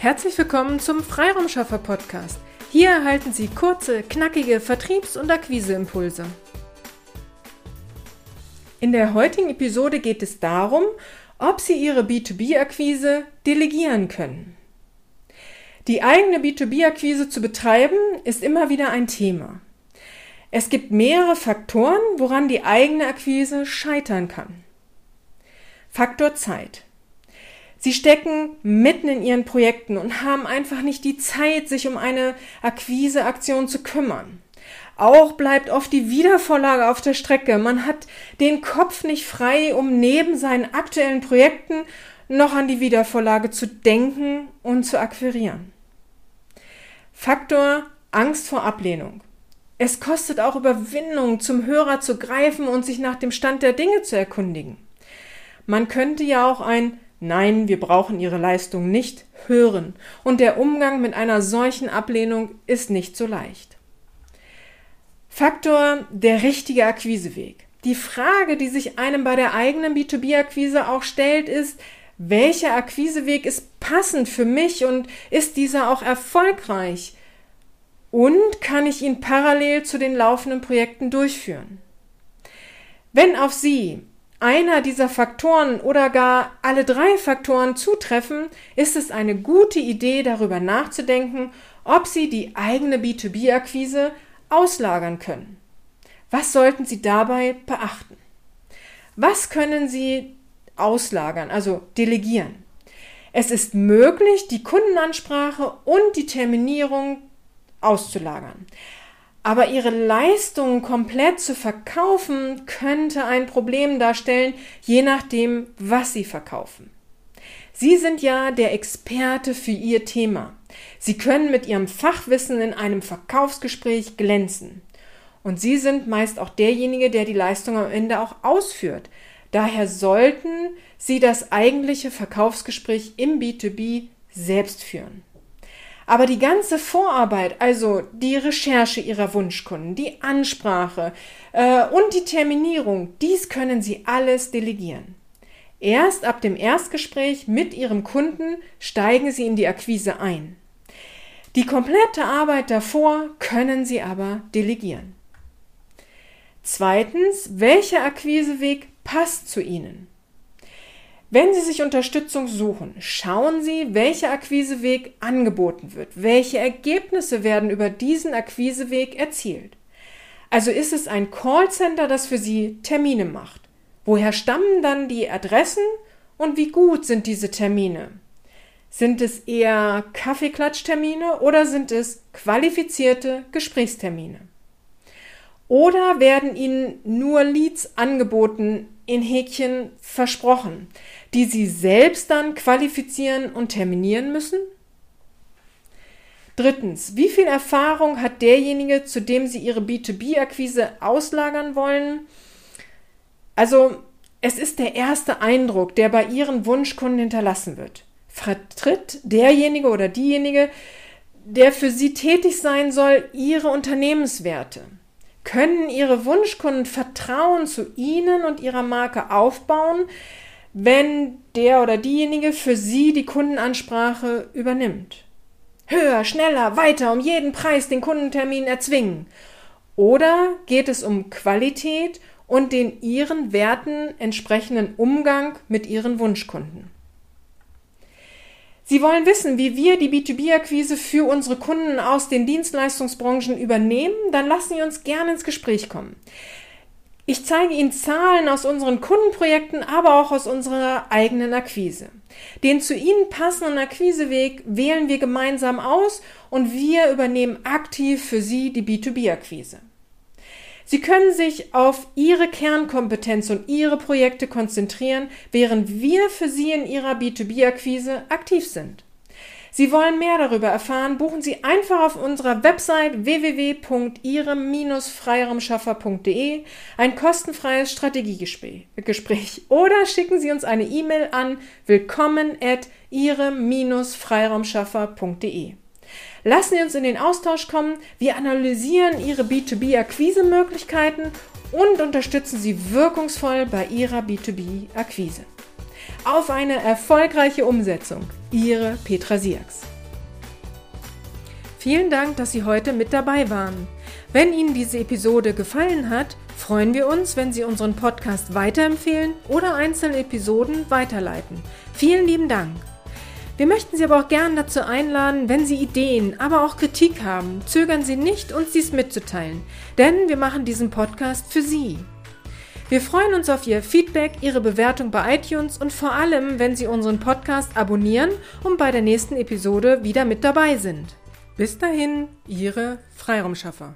Herzlich willkommen zum Freiraumschaffer Podcast. Hier erhalten Sie kurze, knackige Vertriebs- und Akquiseimpulse. In der heutigen Episode geht es darum, ob Sie Ihre B2B-Akquise delegieren können. Die eigene B2B-Akquise zu betreiben ist immer wieder ein Thema. Es gibt mehrere Faktoren, woran die eigene Akquise scheitern kann. Faktor Zeit. Sie stecken mitten in ihren Projekten und haben einfach nicht die Zeit, sich um eine Akquiseaktion zu kümmern. Auch bleibt oft die Wiedervorlage auf der Strecke. Man hat den Kopf nicht frei, um neben seinen aktuellen Projekten noch an die Wiedervorlage zu denken und zu akquirieren. Faktor Angst vor Ablehnung. Es kostet auch Überwindung, zum Hörer zu greifen und sich nach dem Stand der Dinge zu erkundigen. Man könnte ja auch ein Nein, wir brauchen Ihre Leistung nicht hören. Und der Umgang mit einer solchen Ablehnung ist nicht so leicht. Faktor der richtige Akquiseweg. Die Frage, die sich einem bei der eigenen B2B-Akquise auch stellt, ist, welcher Akquiseweg ist passend für mich und ist dieser auch erfolgreich? Und kann ich ihn parallel zu den laufenden Projekten durchführen? Wenn auf Sie einer dieser Faktoren oder gar alle drei Faktoren zutreffen, ist es eine gute Idee, darüber nachzudenken, ob Sie die eigene B2B-Akquise auslagern können. Was sollten Sie dabei beachten? Was können Sie auslagern, also delegieren? Es ist möglich, die Kundenansprache und die Terminierung auszulagern. Aber ihre Leistung komplett zu verkaufen, könnte ein Problem darstellen, je nachdem, was sie verkaufen. Sie sind ja der Experte für Ihr Thema. Sie können mit Ihrem Fachwissen in einem Verkaufsgespräch glänzen. Und Sie sind meist auch derjenige, der die Leistung am Ende auch ausführt. Daher sollten Sie das eigentliche Verkaufsgespräch im B2B selbst führen. Aber die ganze Vorarbeit, also die Recherche ihrer Wunschkunden, die Ansprache äh, und die Terminierung, dies können Sie alles delegieren. Erst ab dem Erstgespräch mit Ihrem Kunden steigen Sie in die Akquise ein. Die komplette Arbeit davor können Sie aber delegieren. Zweitens, welcher Akquiseweg passt zu Ihnen? Wenn Sie sich Unterstützung suchen, schauen Sie, welcher Akquiseweg angeboten wird. Welche Ergebnisse werden über diesen Akquiseweg erzielt? Also ist es ein Callcenter, das für Sie Termine macht. Woher stammen dann die Adressen und wie gut sind diese Termine? Sind es eher Kaffeeklatschtermine oder sind es qualifizierte Gesprächstermine? Oder werden Ihnen nur Leads angeboten, in Häkchen versprochen, die Sie selbst dann qualifizieren und terminieren müssen? Drittens, wie viel Erfahrung hat derjenige, zu dem Sie Ihre B2B-Akquise auslagern wollen? Also, es ist der erste Eindruck, der bei Ihren Wunschkunden hinterlassen wird. Vertritt derjenige oder diejenige, der für Sie tätig sein soll, Ihre Unternehmenswerte? Können Ihre Wunschkunden Vertrauen zu Ihnen und Ihrer Marke aufbauen, wenn der oder diejenige für Sie die Kundenansprache übernimmt. Höher, schneller, weiter, um jeden Preis den Kundentermin erzwingen. Oder geht es um Qualität und den Ihren Werten entsprechenden Umgang mit Ihren Wunschkunden? Sie wollen wissen, wie wir die B2B-Akquise für unsere Kunden aus den Dienstleistungsbranchen übernehmen? Dann lassen Sie uns gerne ins Gespräch kommen. Ich zeige Ihnen Zahlen aus unseren Kundenprojekten, aber auch aus unserer eigenen Akquise. Den zu Ihnen passenden Akquiseweg wählen wir gemeinsam aus und wir übernehmen aktiv für Sie die B2B-Akquise. Sie können sich auf Ihre Kernkompetenz und Ihre Projekte konzentrieren, während wir für Sie in Ihrer B2B-Akquise aktiv sind. Sie wollen mehr darüber erfahren, buchen Sie einfach auf unserer Website www.ihrem-freiraumschaffer.de ein kostenfreies Strategiegespräch oder schicken Sie uns eine E-Mail an willkommen at ihrem-freiraumschaffer.de. Lassen Sie uns in den Austausch kommen. Wir analysieren Ihre B2B-Akquise-Möglichkeiten und unterstützen Sie wirkungsvoll bei Ihrer B2B-Akquise. Auf eine erfolgreiche Umsetzung. Ihre Petra Siaks. Vielen Dank, dass Sie heute mit dabei waren. Wenn Ihnen diese Episode gefallen hat, freuen wir uns, wenn Sie unseren Podcast weiterempfehlen oder einzelne Episoden weiterleiten. Vielen lieben Dank. Wir möchten Sie aber auch gern dazu einladen, wenn Sie Ideen, aber auch Kritik haben, zögern Sie nicht, uns dies mitzuteilen, denn wir machen diesen Podcast für Sie. Wir freuen uns auf Ihr Feedback, Ihre Bewertung bei iTunes und vor allem, wenn Sie unseren Podcast abonnieren und bei der nächsten Episode wieder mit dabei sind. Bis dahin, Ihre Freiraumschaffer.